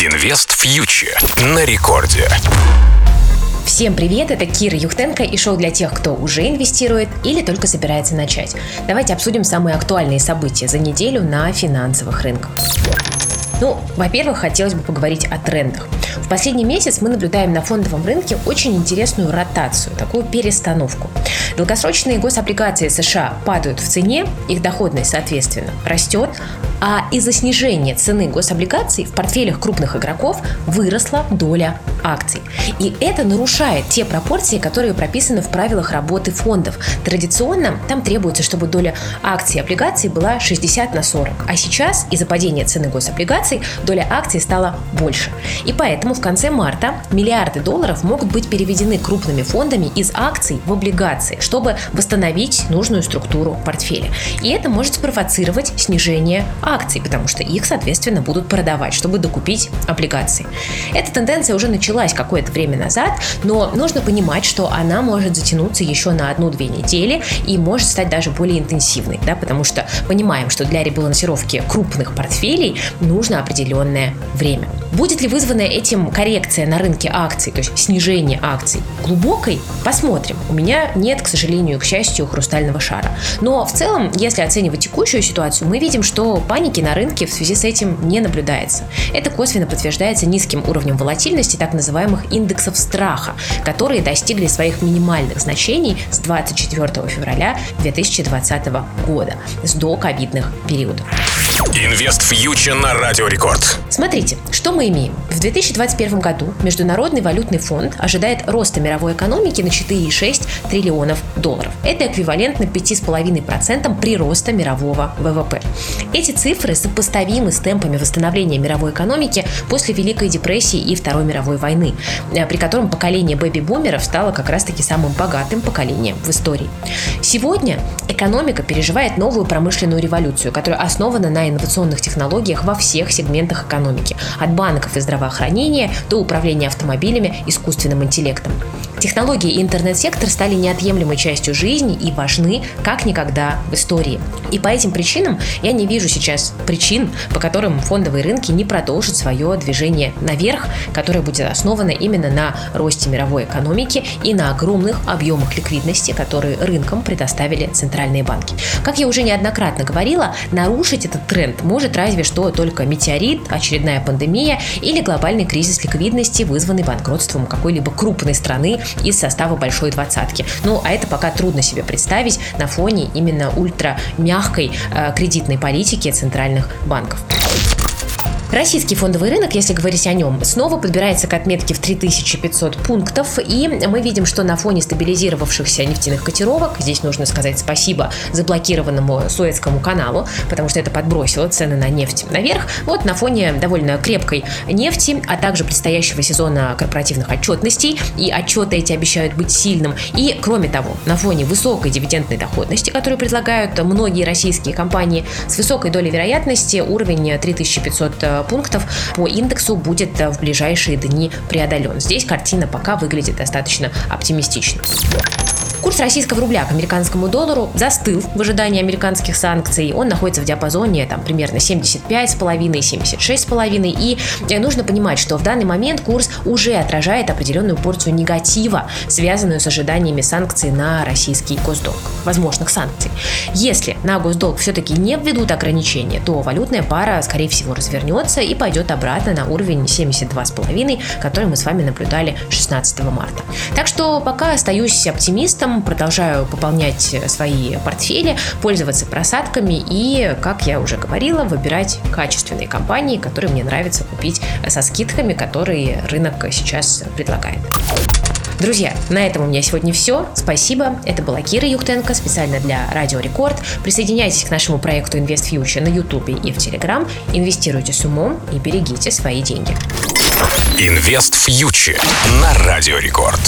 Инвест фьючер на рекорде. Всем привет, это Кира Юхтенко и шоу для тех, кто уже инвестирует или только собирается начать. Давайте обсудим самые актуальные события за неделю на финансовых рынках. Ну, во-первых, хотелось бы поговорить о трендах. В последний месяц мы наблюдаем на фондовом рынке очень интересную ротацию, такую перестановку. Долгосрочные гособлигации США падают в цене, их доходность, соответственно, растет, а из-за снижения цены гособлигаций в портфелях крупных игроков выросла доля акций. И это нарушает те пропорции, которые прописаны в правилах работы фондов. Традиционно там требуется, чтобы доля акций и облигаций была 60 на 40. А сейчас из-за падения цены гособлигаций доля акций стала больше. И поэтому в конце марта миллиарды долларов могут быть переведены крупными фондами из акций в облигации, чтобы восстановить нужную структуру портфеля. И это может спровоцировать снижение акций, потому что их, соответственно, будут продавать, чтобы докупить облигации. Эта тенденция уже началась какое-то время назад, но нужно понимать, что она может затянуться еще на одну-две недели и может стать даже более интенсивной, да, потому что понимаем, что для ребалансировки крупных портфелей нужно определенное время. Будет ли вызвана этим коррекция на рынке акций, то есть снижение акций глубокой? Посмотрим. У меня нет, к сожалению, к счастью, хрустального шара. Но в целом, если оценивать текущую ситуацию, мы видим, что паники на рынке в связи с этим не наблюдается. Это косвенно подтверждается низким уровнем волатильности так называемых индексов страха, которые достигли своих минимальных значений с 24 февраля 2020 года, с доковидных периодов. Инвест фьючер на Радио Рекорд. Смотрите, что мы имеем. В 2021 году Международный валютный фонд ожидает роста мировой экономики на 4,6 триллионов долларов. Это эквивалентно 5,5% прироста мирового ВВП. Эти цифры сопоставимы с темпами восстановления мировой экономики после Великой депрессии и Второй мировой войны, э, при котором поколение бэби-бумеров стало как раз-таки самым богатым поколением в истории. Сегодня экономика переживает новую промышленную революцию, которая основана на инновационных технологиях во всех сегментах экономики, от банков и здравоохранения до управления автомобилями искусственным интеллектом. Технологии и интернет-сектор стали неотъемлемой частью жизни и важны как никогда в истории. И по этим причинам я не вижу сейчас причин, по которым фондовые рынки не продолжат свое движение наверх, которое будет основано именно на росте мировой экономики и на огромных объемах ликвидности, которые рынкам предоставили центральные банки. Как я уже неоднократно говорила, нарушить этот тренд может разве что только метеорит, очередная пандемия или глобальный кризис ликвидности, вызванный банкротством какой-либо крупной страны из состава большой двадцатки. Ну, а это пока трудно себе представить на фоне именно ультра мягкой э, кредитной политики центральных банков. Российский фондовый рынок, если говорить о нем, снова подбирается к отметке в 3500 пунктов, и мы видим, что на фоне стабилизировавшихся нефтяных котировок, здесь нужно сказать спасибо заблокированному Суэцкому каналу, потому что это подбросило цены на нефть наверх, вот на фоне довольно крепкой нефти, а также предстоящего сезона корпоративных отчетностей, и отчеты эти обещают быть сильным, и кроме того, на фоне высокой дивидендной доходности, которую предлагают многие российские компании, с высокой долей вероятности уровень 3500 пунктов по индексу будет в ближайшие дни преодолен. Здесь картина пока выглядит достаточно оптимистично. Курс российского рубля к американскому доллару застыл в ожидании американских санкций. Он находится в диапазоне там, примерно 75,5-76,5. И э, нужно понимать, что в данный момент курс уже отражает определенную порцию негатива, связанную с ожиданиями санкций на российский госдолг, возможных санкций. Если на госдолг все-таки не введут ограничения, то валютная пара, скорее всего, развернется и пойдет обратно на уровень 72,5, который мы с вами наблюдали 16 марта. Так что пока остаюсь оптимистом, продолжаю пополнять свои портфели, пользоваться просадками и, как я уже говорила, выбирать качественные компании, которые мне нравится купить со скидками, которые рынок сейчас предлагает. Друзья, на этом у меня сегодня все. Спасибо. Это была Кира Юхтенко специально для Радио Рекорд. Присоединяйтесь к нашему проекту Invest Future на YouTube и в Telegram. Инвестируйте с умом и берегите свои деньги. Инвест Future на Радио Рекорд.